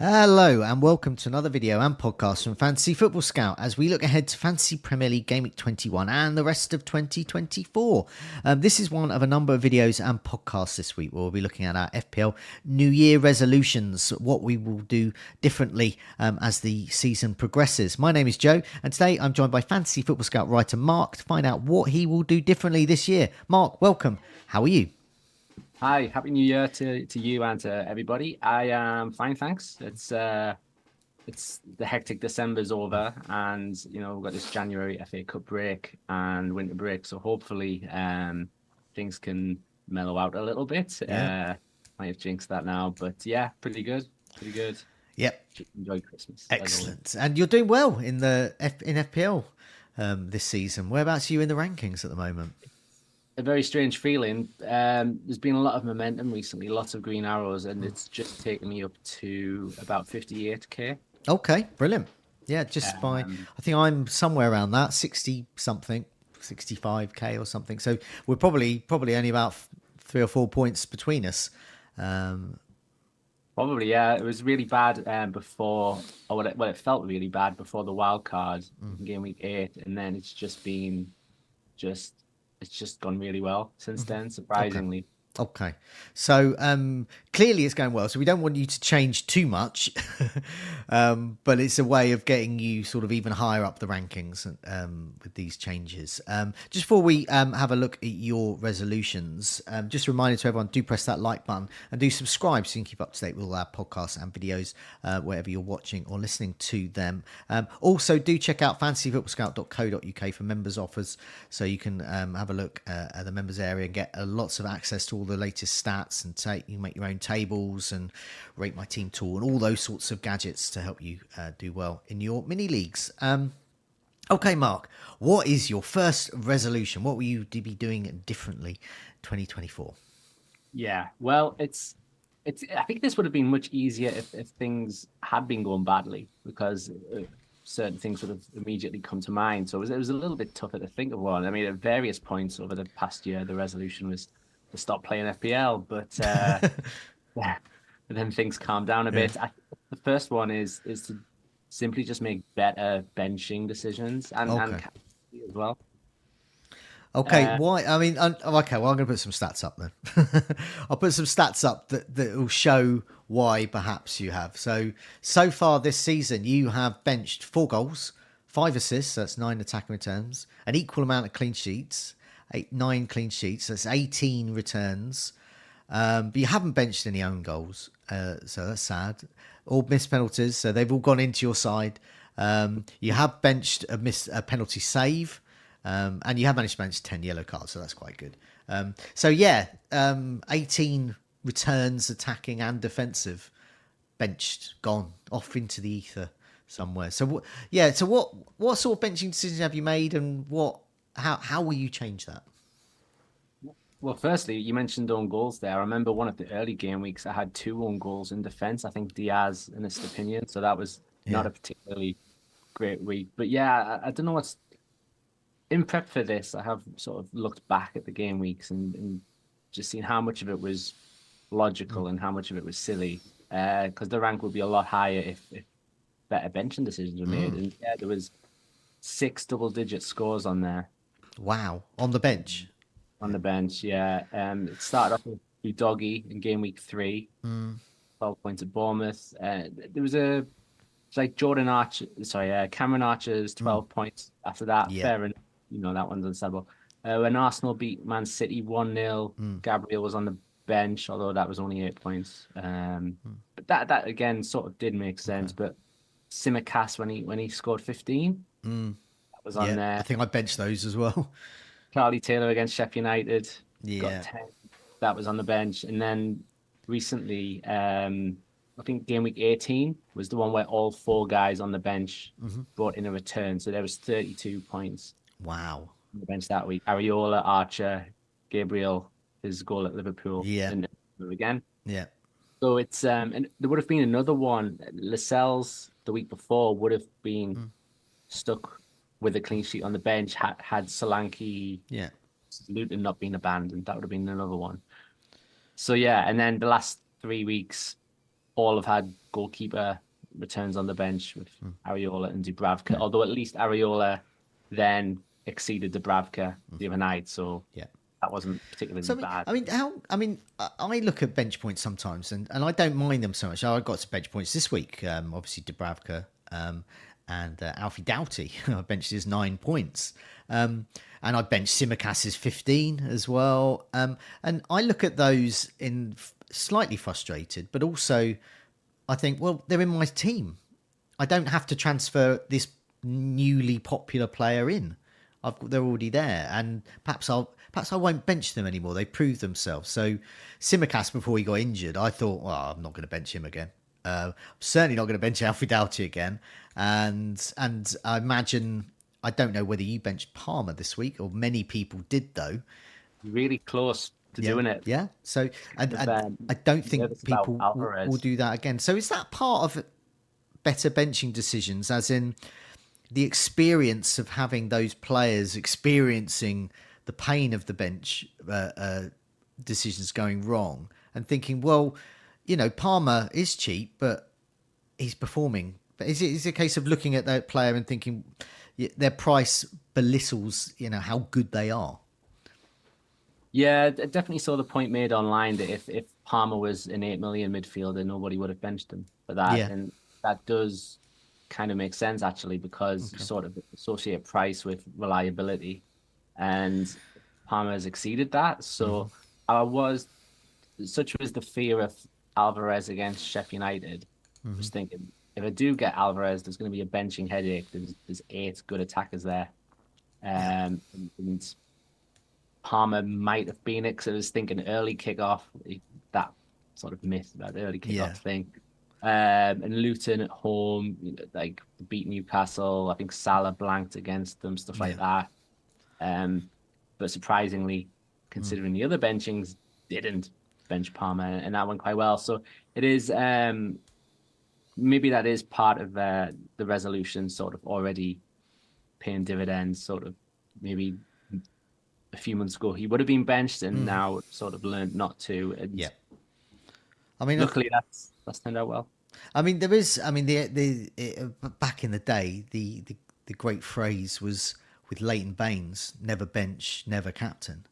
Hello and welcome to another video and podcast from Fantasy Football Scout as we look ahead to Fantasy Premier League Game Week 21 and the rest of 2024. Um, this is one of a number of videos and podcasts this week where we'll be looking at our FPL New Year resolutions, what we will do differently um, as the season progresses. My name is Joe and today I'm joined by Fantasy Football Scout writer Marc to find out what he will do differently this year. Marc, welcome. How are you? Hi, happy new year to, to you and to everybody. I am fine, thanks. It's uh it's the hectic December's over and you know we've got this January FA Cup break and winter break. So hopefully um things can mellow out a little bit. Yeah. Uh might have jinxed that now, but yeah, pretty good. Pretty good. Yep. Enjoy Christmas. Excellent. And you're doing well in the F- in FPL um, this season. Whereabouts are you in the rankings at the moment? A very strange feeling. Um, there's been a lot of momentum recently, lots of green arrows, and it's just taken me up to about 58k. Okay, brilliant. Yeah, just um, by I think I'm somewhere around that 60 something, 65k or something. So we're probably probably only about three or four points between us. Um, Probably, yeah. It was really bad um, before, or well it, well, it felt really bad before the wild card mm. game week eight, and then it's just been just it's just gone really well since mm-hmm. then, surprisingly. Okay. Okay, so um, clearly it's going well. So we don't want you to change too much, um, but it's a way of getting you sort of even higher up the rankings um, with these changes. Um, just before we um, have a look at your resolutions, um, just a reminder to everyone: do press that like button and do subscribe so you can keep up to date with all our podcasts and videos uh, wherever you're watching or listening to them. also, do check out fantasyfootballscout.co.uk for members offers, so you can have a look uh, at the members area and get uh, lots of access to all the latest stats and take you make your own tables and rate my team tool and all those sorts of gadgets to help you uh, do well in your mini leagues. Um, okay, Marc, what is your first resolution? What will you be doing differently 2024? Yeah, well, it's it's. I think this would have been much easier if, if things had been going badly because uh, certain things would have immediately come to mind. So it was, it was a little bit tougher to think of one. I mean, at various points over the past year, the resolution was to stop playing FPL, but uh, yeah, then things calm down a bit. I, the first one is is to simply just make better benching decisions and, okay. and as well. Okay, uh, why? I mean, okay. Well, I'm going to put some stats up then. I'll put some stats up that that will show why perhaps you have. So so far this season, you have benched four goals, five assists. That's nine attacking returns, an equal amount of clean sheets, eight, nine clean sheets. That's 18 returns. Um, but you haven't benched any own goals, uh, so that's sad. All missed penalties, so they've all gone into your side. Um, you have benched a, miss, a penalty save, um, and you have managed to bench 10 yellow cards, so that's quite good. Um, so, yeah, um, 18 returns, attacking and defensive, benched, gone, off into the ether somewhere. So, yeah, so what, what sort of benching decisions have you made, and what how how will you change that? Well, firstly, you mentioned own goals there. I remember one of the early game weeks, I had two own goals in defense. I think Diaz and opinion. So that was yeah. not a particularly great week. But yeah, I, I, don't know what's in prep for this. I have sort of looked back at the game weeks and, and just seen how much of it was logical mm. and how much of it was silly. Because uh, the rank would be a lot higher if, if better benching decisions were made. Mm. And yeah, there was six double digit scores on there Wow, on the bench. On the bench, yeah. Um, it started off with Doggy in game week three, mm. 12 points at Bournemouth. Uh, there was a, it's like Jordan Archer, sorry, uh, Cameron Archer's mm. 12 mm. points after that. Yeah. Fair enough. You know, that one's unsettled. Uh, when Arsenal beat Man City 1 0, mm. Gabriel was on the bench, although that was only eight points. Um, mm. But that, that again sort of did make sense. Okay. But Tsimikas, when he when he scored 15, mm was on yeah, there. I think I benched those as well. Charlie Taylor against Sheffield United. Yeah. Got 10. That was on the bench. And then recently, um, I think game week 18 was the one where all four guys on the bench Mm-hmm. brought in a return. So there was 32 points Wow. on the bench that week. Areola, Archer, Gabriel, his goal at Liverpool. Yeah. And again. Yeah. So it's um and there would have been another one. Lascelles the week before would have been Hmm. stuck with a clean sheet on the bench had had Solanke Yeah. Luton not been abandoned. That would have been another one. So yeah, and then the last three weeks, all have had goalkeeper returns on the bench with Hmm. Areola and Dubravka. Although at least Areola then exceeded Dubravka the other night, so Yeah. that wasn't particularly So bad. I mean, how? I mean, I I look at bench points sometimes, and, and I don't mind them so much. I got some bench points this week. Um, obviously, Dubravka um, and uh, Alfie Doughty. I benched his nine points, um, and I benched Tsimikas's fifteen as well. Um, and I look at those in f- slightly frustrated, but also I think, well, they're in my team. I don't have to transfer this newly popular player in. I've they're already there, and perhaps I'll perhaps I won't bench them anymore. They proved themselves. So Tsimikas before he got injured, I thought, well, I'm not going to bench him again. Uh, I'm certainly not going to bench Alfie Doughty again. And and I imagine I don't know whether you benched Palmer this week or many people did though. really close to Yeah, doing it. Yeah. So and, and then I don't think people will, will do that again. So is that part of better benching decisions, as in the experience of having those players experiencing the pain of the bench uh, uh, decisions going wrong and thinking, well, you know, Palmer is cheap, but he's performing. But is it is it a case of looking at that player and thinking their price belittles, you know, how good they are? Yeah, I definitely saw the point made online that if, if Palmer was an eight million midfielder, nobody would have benched him for that, Yeah. and that does kind of make sense actually because you sort of associate price with reliability, and Palmer has exceeded that. So mm-hmm. I was such was the fear of Alvarez against Sheffield United. I was thinking if I do get Alvarez, there's going to be a benching headache. There's there's eight good attackers there, um, and, Palmer might have been it because I was thinking early kickoff, that sort of myth about the early kickoff Yeah. thing. Um, and Luton at home, you know, like beat Newcastle. I think Salah blanked against them, stuff like that. Um, but surprisingly, considering the other benchings, didn't bench Palmer, and that went quite well. So it is um, maybe that is part of uh, the resolution, sort of already paying dividends. Sort of maybe a few months ago he would have been benched, and now sort of learned not to. And Yeah. I mean, luckily that's that's turned out well. I mean, there is. I mean, the the it, back in the day, the, the the great phrase was with Leighton Baines: "Never bench, never captain,"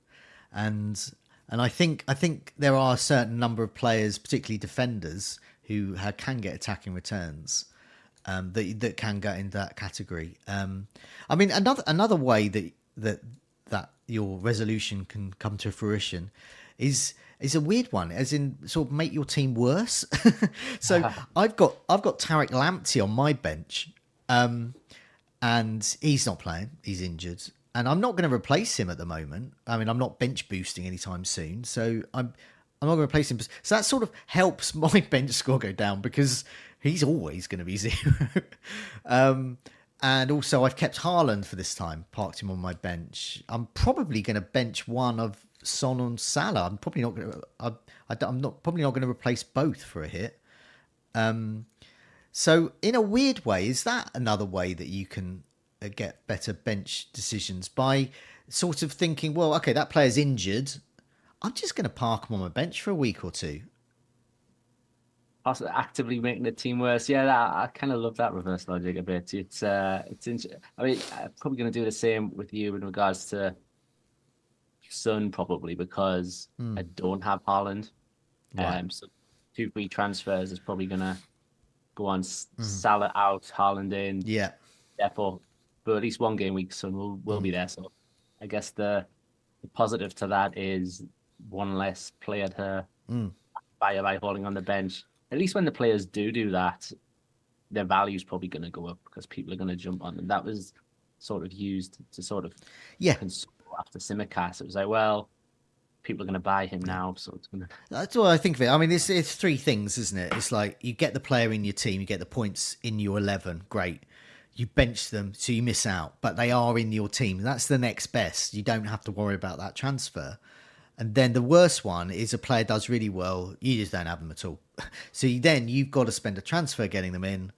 and and I think I think there are a certain number of players, particularly defenders, who can get attacking returns. Um, that that can get in that category. Um, I mean, another another way that that that your resolution can come to fruition is is a weird one, as in sort of make your team worse. so I've got I've got Tarek Lamptey on my bench, um, and he's not playing; he's injured, and I'm not going to replace him at the moment. I mean, I'm not bench boosting anytime soon, so I'm I'm not going to replace him. So that sort of helps my bench score go down because he's always going to be zero. um, and also, I've kept Haaland for this time, parked him on my bench. I'm probably going to bench one of Son and Salah. I'm probably not going to. I, I, I'm not probably not going to replace both for a hit. Um, so in a weird way, is that another way that you can get better bench decisions by sort of thinking, well, okay, that player's injured. I'm just going to park him on my bench for a week or two. Also actively making the team worse. Yeah, that, I kind of love that reverse logic a bit. It's uh, it's. Int- I mean, I'm probably going to do the same with you in regards to Son, probably because I don't have Haaland. Right. Um, so two free transfers is probably going to go on S Salah out, Haaland in. Yeah, Therefore, but at least one game week, Son will will be mm. there. So I guess the, the positive to that is one less player to mm. buy by holding on the bench. At least when the players do do that, their value's probably going to go up because people are going to jump on them. That was sort of used to sort of yeah console after Tsimikas. It was like, well, people are going to buy him now, so it's going to. That's what I think of it. I mean, it's it's three things, isn't it? It's like you get the player in your team, you get the points in your eleven, great. You bench them, so you miss out, but they are in your team. That's the next best. You don't have to worry about that transfer. And then the worst one is a player does really well, you just don't have them at all. So you, then you've got to spend a transfer getting them in,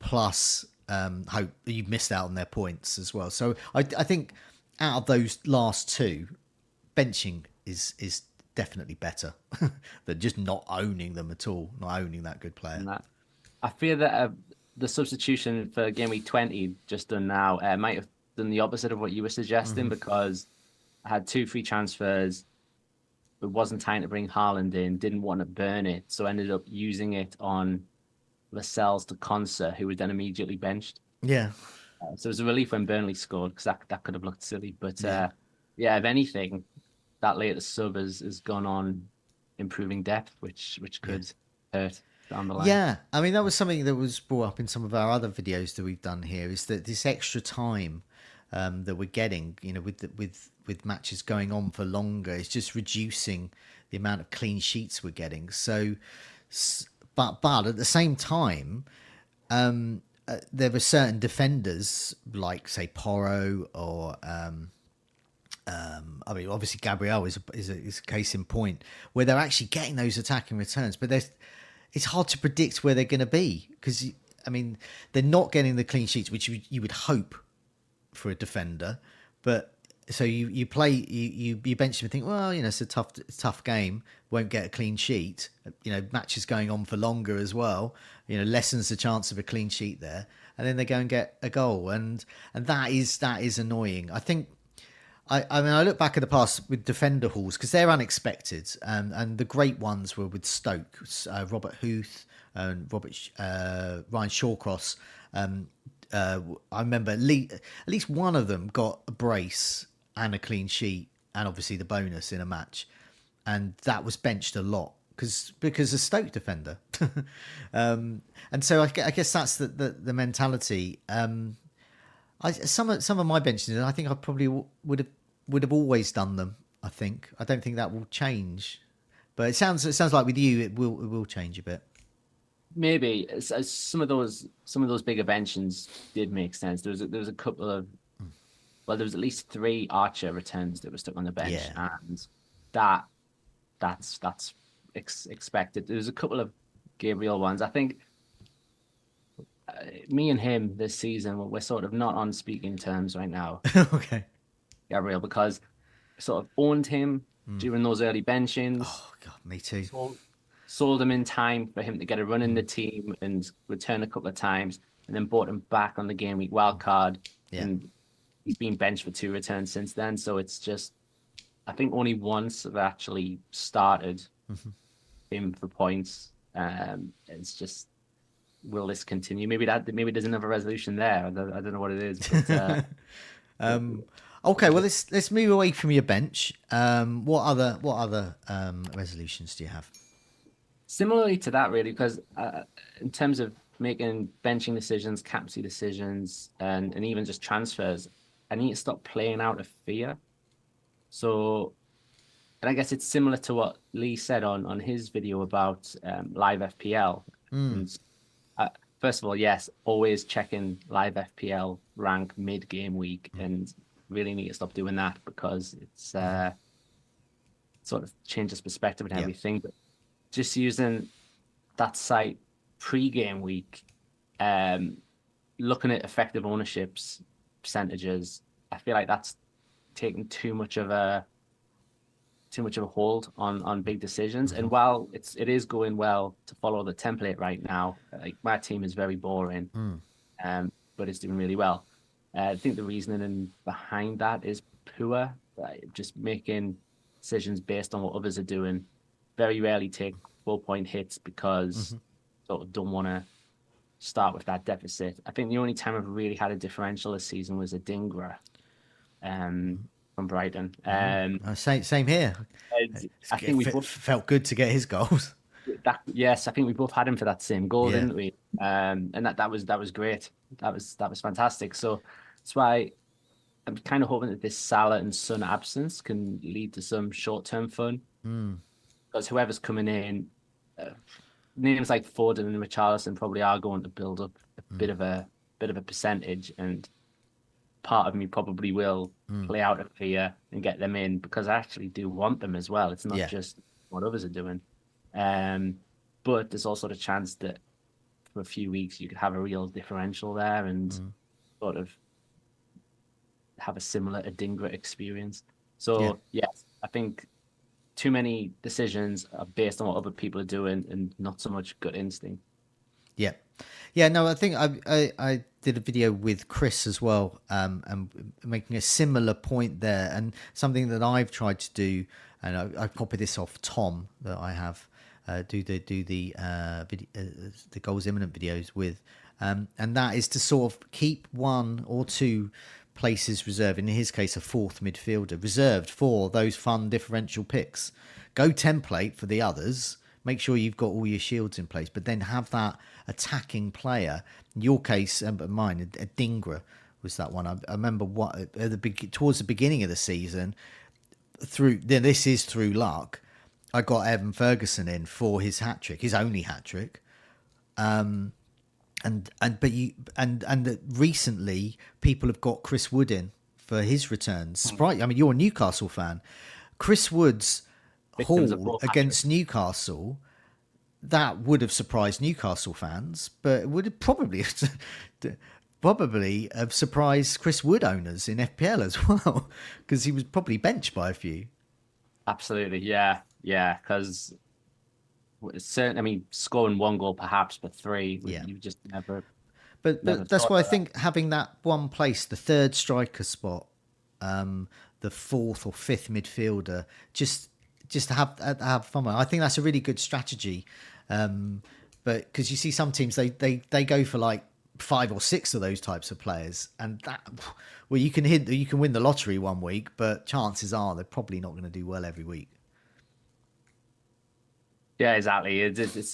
plus um, hope you've missed out on their points as well. So I, I think out of those last two, benching is is definitely better than just not owning them at all, not owning that good player. I fear that uh, the substitution for game week 20 just done now uh, might have done the opposite of what you were suggesting mm-hmm. because I had two free transfers. It wasn't time to bring Haaland in, didn't want to burn it, so ended up using it on Lascelles to Konsa, who was then immediately benched. Yeah. Uh, so it was a relief when Burnley scored because that, that could have looked silly. But yeah. Uh, yeah, if anything, that latest sub has, has gone on improving depth, which which could yeah. hurt down the line. Yeah, I mean that was something that was brought up in some of our other videos that we've done here. Is that this extra time um, that we're getting, you know, with the, with with matches going on for longer, is just reducing the amount of clean sheets we're getting. So, but but at the same time, um, uh, there were certain defenders like say Poro or um, um, I mean, obviously Gabriel is a, is a, is, a, case in point where they're actually getting those attacking returns, but it's hard to predict where they're going to be because I mean they're not getting the clean sheets which you, you would hope for a defender, but so you, you play you, you you bench them and think well you know it's a tough tough game won't get a clean sheet. You know matches going on for longer as well you know lessens the chance of a clean sheet there and then they go and get a goal and and that is that is annoying. I think I, I mean, I look back at the past with defender hauls because they're unexpected, um, and the great ones were with Stoke, uh, Robert Huth, and Robert uh, Ryan Shawcross. Um, uh, I remember at least, at least one of them got a brace and a clean sheet, and obviously the bonus in a match, and that was benched a lot because because a Stoke defender, um, and so I, I, guess that's the the, the mentality. Um, I, some of some of my benches, I think I probably w- would have would have always done them. I think. I don't think that will change. But it sounds it sounds like with you it will it will change a bit. Maybe as, as some of those some of those big inventions did make sense. There was a, there was a couple of well, there was at least three Archer returns that were stuck on the bench, yeah. and that that's that's ex- expected. There was a couple of Gabriel ones. I think uh, me and him this season we're sort of not on speaking terms right now. okay. Gabriel because I sort of owned him mm. during those early benchings. Oh god, me too. Sold, sold, him in time for him to get a run in the hmm. team and return a couple of times, and then bought him back on the game week wild card. Yeah. And he's been benched for two returns since then. So it's just, I think only once have actually started mm-hmm. him for points. Um, it's just, will this continue? Maybe that maybe there's another resolution there. I don't, I don't know what it is. But, uh, um, Okay, well let's let's move away from your bench. Um, what other what other um, resolutions do you have? Similarly to that, really, because uh, in terms of making benching decisions, captaincy decisions, and and even just transfers, I need to stop playing out of fear. So, and I guess it's similar to what Lee said on on his video about um, live FPL. Mm. And, uh, first of all, yes, always checking live FPL rank mid game week mm. and really need to stop doing that because it's uh, sort of changes perspective and everything. Yeah. But just using that site pre-game week, um, looking at effective ownerships percentages, I feel like that's taking too much of a too much of a hold on on big decisions. Mm-hmm. And while it's it is going well to follow the template right now, like my team is very boring, mm. um, but it's doing really well. Uh, I think the reasoning behind that is poor, just making decisions based on what others are doing. Very rarely take four point hits because mm-hmm. sort of don't want to start with that deficit. I think the only time I've really had a differential this season was Adingra um, from Brighton. Mm-hmm. Um, uh, same, same here. I think we both felt good to get his goals. That, yes, I think we both had him for that same goal, yeah. didn't we? Um, and that, that was that was great. That was that was fantastic. So that's why I'm kind of hoping that this Salah and Son absence can lead to some short term fun. Mm. Because whoever's coming in, uh, names like Foden and Richarlison probably are going to build up a Mm. bit of a bit of a percentage, and part of me probably will Mm. play out of fear and get them in because I actually do want them as well. It's not Yeah. just what others are doing. Um, but there's also the chance that for a few weeks you could have a real differential there and Mm. sort of have a similar Adingra experience. So Yeah. yes, I think too many decisions are based on what other people are doing and not so much gut instinct. Yeah, yeah. No, I think I I, I did a video with Chris as well, um, and making a similar point there, and something that I've tried to do, and I, I copied this off Tom that I have uh, do the do the uh, video, uh, the goals imminent videos with, um, and that is to sort of keep one or two places reserved. In his case, a fourth midfielder reserved for those fun differential picks. Go template for the others make sure you've got all your shields in place, but then have that attacking player. In your case, and um, mine, Adingra was that one. I, I remember what at the big towards the beginning of the season. Through this is through luck. I got Evan Ferguson in for his hat trick, his only hat trick. Um, and and but you and and that recently people have got Chris Wood in for his return. Sprite. I mean, you're a Newcastle fan. Chris Wood's haul against Newcastle that would have surprised Newcastle fans, but it would have probably probably have surprised Chris Wood owners in FPL as well because he was probably benched by a few. Absolutely, yeah, yeah. Because certain, I mean, scoring one goal perhaps, but three, Yeah. you just never. But, Never but that's why I think having that one place, the third striker spot, um, the fourth or fifth midfielder, just just to have uh, have fun. with. I think that's a really good strategy. Um, but because you see some teams, they they they go for like five or six of those types of players, and that well, you can hit you can win the lottery one week, but chances are they're probably not going to do well every week. Yeah, exactly. It's it's, it's,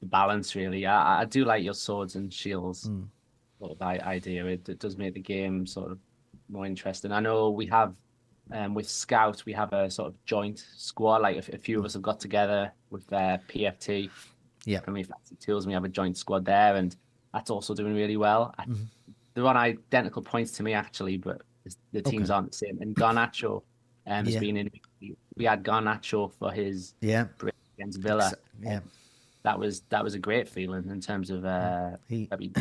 the balance really. I, I do like your swords and shields Hmm. sort of idea. It, it does make the game sort of more interesting. I know we have um, with Scout we have a sort of joint squad. Like a, a few of us have got together with uh, PFT. Yeah. Premier Fantasy Tools, and we have a joint squad there, and that's also doing really well. I, They're on identical points to me actually, but the teams Okay. aren't the same. And Garnacho um, has Yeah. been in. We had Garnacho for his Yeah, against Villa. yeah. That was that was a great feeling in terms of uh, He, I mean,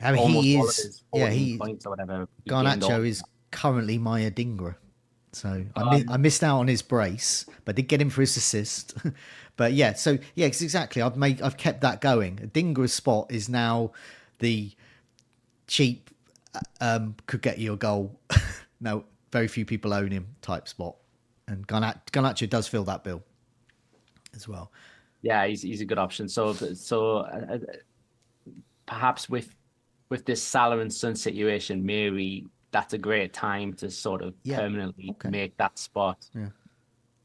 I mean, he is. Yeah, he points or whatever. Garnacho is currently my Adingra. So I, Um, mi- I missed out on his brace, but did get him for his assist. but yeah, so yeah, exactly. I've made, I've kept that going. Adingra's spot is now the cheap, uh, um, could get you a goal. no, very few people own him type spot, and Garnacho does fill that bill as well. Yeah, he's he's a good option. So so uh, uh, perhaps with with this Salah and Son situation, maybe that's a great time to sort of Yeah, permanently okay. make that spot. Yeah.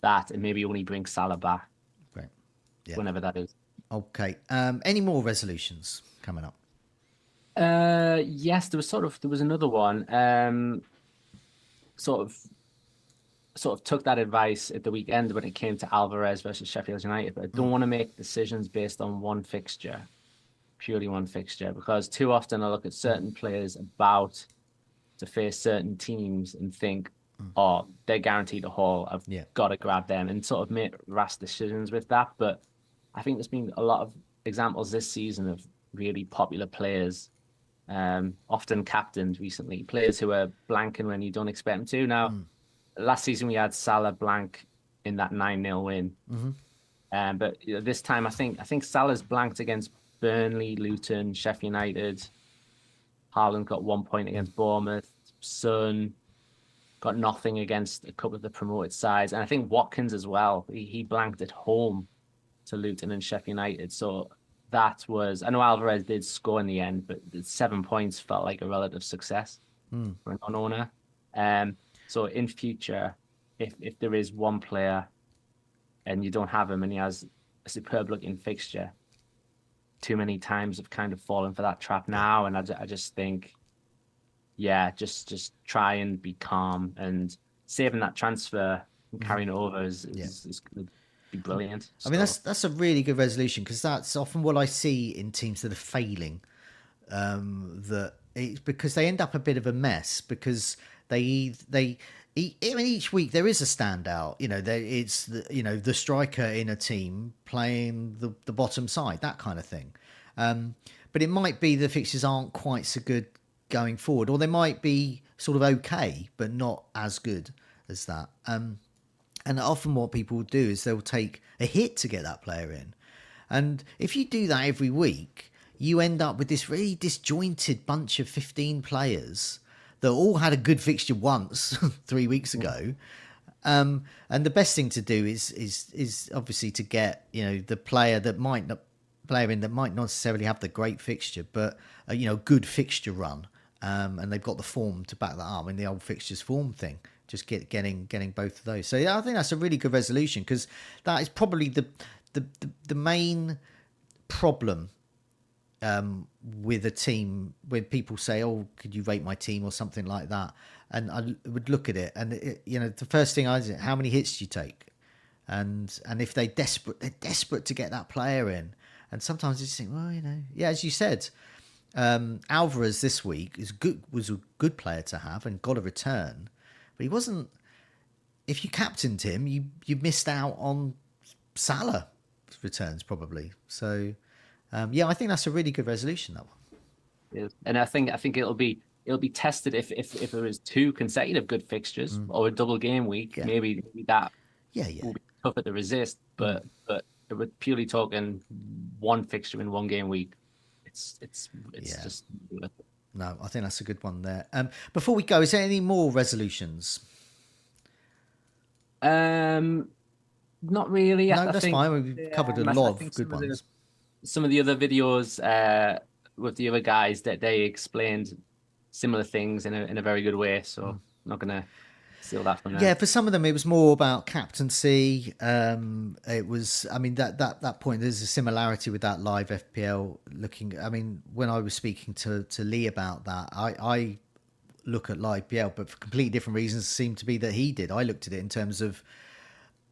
That and maybe only bring Salah back Great. Yeah. whenever that is. Okay. Um, any more resolutions coming up? Uh, yes, there was sort of there was another one. Um, sort of, sort of took that advice at the weekend when it came to Alvarez versus Sheffield United. But I don't mm. want to make decisions based on one fixture, purely one fixture, because too often I look at certain mm. players about to face certain teams and think, mm. oh, they're guaranteed a haul. I've Yeah. got to grab them, and sort of make rash decisions with that. But I think there's been a lot of examples this season of really popular players um, often captained recently, players who are blanking when you don't expect them to. Now, last season we had Salah blank in that 9 0 win. Um, but you know, this time, I think I think Salah's blanked against Burnley, Luton, Sheffield United. Haaland got one point against Bournemouth. Son got nothing against a couple of the promoted sides, and I think Watkins as well. He, he blanked at home to Luton and Sheffield United. So that was I know Alvarez did score in the end, but the seven points felt like a relative success for a non-owner. Um, so in future, if if there is one player and you don't have him and he has a superb looking fixture, too many times have kind of fallen for that trap now, and I, I just think yeah, just just try and be calm and saving that transfer and Mm-hmm. carrying it over is is, is, is going to be brilliant. I mean, that's that's a really good resolution because that's often what I see in teams that are failing. Um, that it's because they end up a bit of a mess because they they. I mean, each week there is a standout. You know, there it's the you know the striker in a team playing the the bottom side, that kind of thing. Um, but it might be the fixtures aren't quite so good going forward, or they might be sort of okay, but not as good as that. Um, and often what people do is they'll take a hit to get that player in. And if you do that every week, you end up with this really disjointed bunch of 15 players that all had a good fixture once three weeks ago. Um, and the best thing to do is is is obviously to get you know the player that might not player in that might not necessarily have the great fixture, but a, you know good fixture run, um, and they've got the form to back that up. in the old fixtures form thing, just get getting getting both of those. So yeah, I think that's a really good resolution because that is probably the the the, the main problem um, with a team when people say, "Oh, could you rate my team?" or something like that, and I would look at it, and it, you know, the first thing I say, how many hits do you take? And and if they desperate, they're desperate to get that player in, and sometimes you just think, well, you know, yeah, as you said, um, Alvarez this week is good was a good player to have and got a return, but he wasn't. If you captained him, you you missed out on Salah returns probably. So um, yeah, I think that's a really good resolution. That one. is. And I think I think it'll be it'll be tested if if if there was two consecutive good fixtures or a double game week. Mm. Yeah. Maybe, maybe that Yeah, yeah, will be tougher to resist. But but if we're purely talking one fixture in one game week. It's it's it's Yeah. just no, I think that's a good one there. Um, before we go, is there any more resolutions? um not really. No, I that's think- fine. We've yeah, covered a lot of good ones. Some of the other videos uh, with the other guys that they explained similar things in a in a very good way. So I'm not gonna steal that from them. Yeah, for some of them, it was more about captaincy. Um, it was, I mean, that that that point. There's a similarity with that live FPL. Looking, I mean, when I was speaking to to Lee about that, I I look at live PL, but for completely different reasons. It seemed to be that he did. I looked at it in terms of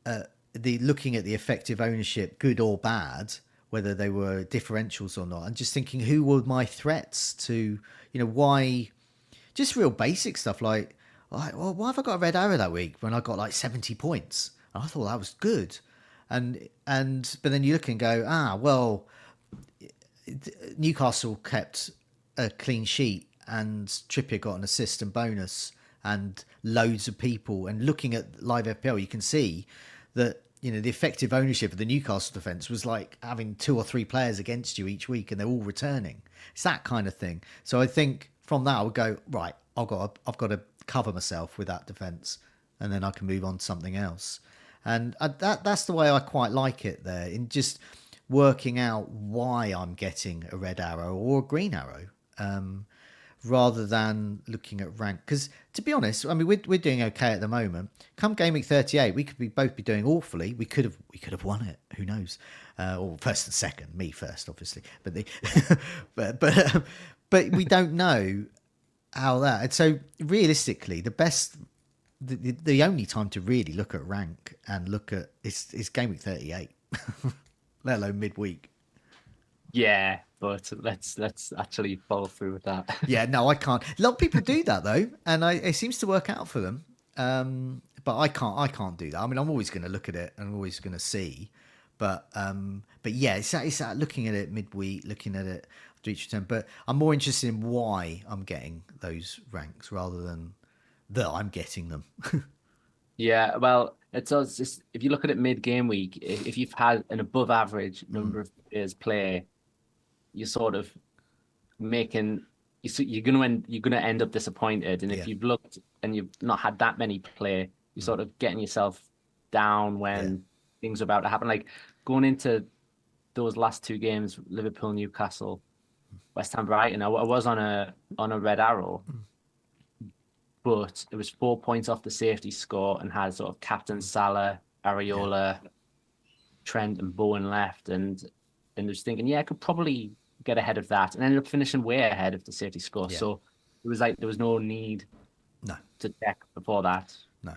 uh, the looking at the effective ownership, good or bad, whether they were differentials or not, and just thinking who were my threats to, you know, why, just real basic stuff like, like well, why have I got a red arrow that week when I got like seventy points? And I thought that was good, and and but then you look and go, ah, well, Newcastle kept a clean sheet and Trippier got an assist and bonus and loads of people and looking at live FPL you can see that you know the effective ownership of the Newcastle defense was like having two or three players against you each week and they're all returning. It's that kind of thing. So I think from that I would go right I've got to, I've got to cover myself with that defense and then I can move on to something else. And I, that that's the way I quite like it there in just working out why I'm getting a red arrow or a green arrow, um, rather than looking at rank. Because to be honest, I mean we're we're doing okay at the moment. Come game week 38, we could be both be doing awfully. We could have we could have won it. Who knows? Uh, or first and second, me first, obviously. But the but but but we don't know how that. And so realistically, the best the, the, the only time to really look at rank and look at is, is game week 38 let alone midweek Yeah, but let's let's actually follow through with that. yeah no i can't. A lot of people do that though and I, it seems to work out for them. Um but i can't i can't do that. I mean i'm always going to look at it and i'm always going to see. But um but yeah it's, that- it's that looking at it midweek looking at it after each return. But i'm more interested in why i'm getting those ranks rather than that i'm getting them. Yeah, well, it's us. If you look at it mid game week, if you've had an above average number of players play, you're sort of making you're gonna end you're gonna end up disappointed. And if Yeah. you've looked and you've not had that many play, you're mm. sort of getting yourself down when things are about to happen. Like going into those last two games, Liverpool, Newcastle, West Ham, Brighton. I, I was on a on a red arrow, mm. but it was four points off the safety score and had sort of captain mm. Salah, Areola, Trent, and Bowen left, and and was thinking, yeah, I could probably get ahead of that, and ended up finishing way ahead of the safety score. Yeah. So it was like there was no need No. to check before that. No.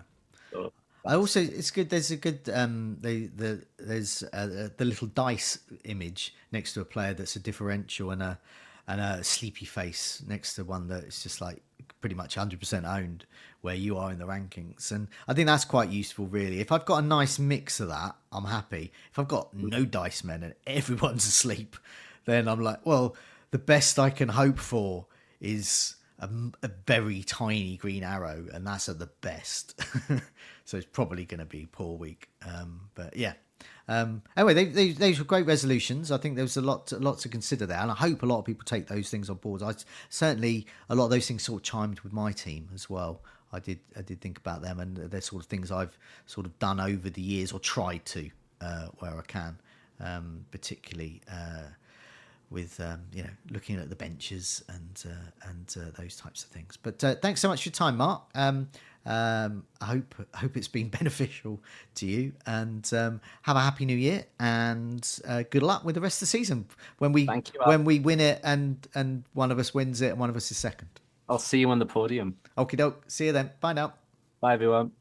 So, I also it's good. There's a good um the the there's uh, the little dice image next to a player that's a differential and a and a sleepy face next to one that is just like pretty much 100% owned where you are in the rankings and i think that's quite useful really if i've got a nice mix of that i'm happy if i've got no dice men and everyone's asleep then i'm like well the best i can hope for is a, a very tiny green arrow and that's at the best so it's probably going to be poor week um, but yeah um, anyway, they, they, those were great resolutions. I think there was a lot, a lot to consider there, and I hope a lot of people take those things on board. I certainly a lot of those things sort of chimed with my team as well. I did, I did think about them, and they're sort of things I've sort of done over the years or tried to uh, where I can, um, particularly. Uh, with um, you know looking at the benches and uh, and uh, those types of things. But uh, thanks so much for your time, Marc. Um, um, I hope I hope it's been beneficial to you, and um, have a happy new year and uh, good luck with the rest of the season. When we you, when we win it and and one of us wins it and one of us is second. I'll see you on the podium. Okay, doke. See you then. Bye now. Bye, everyone.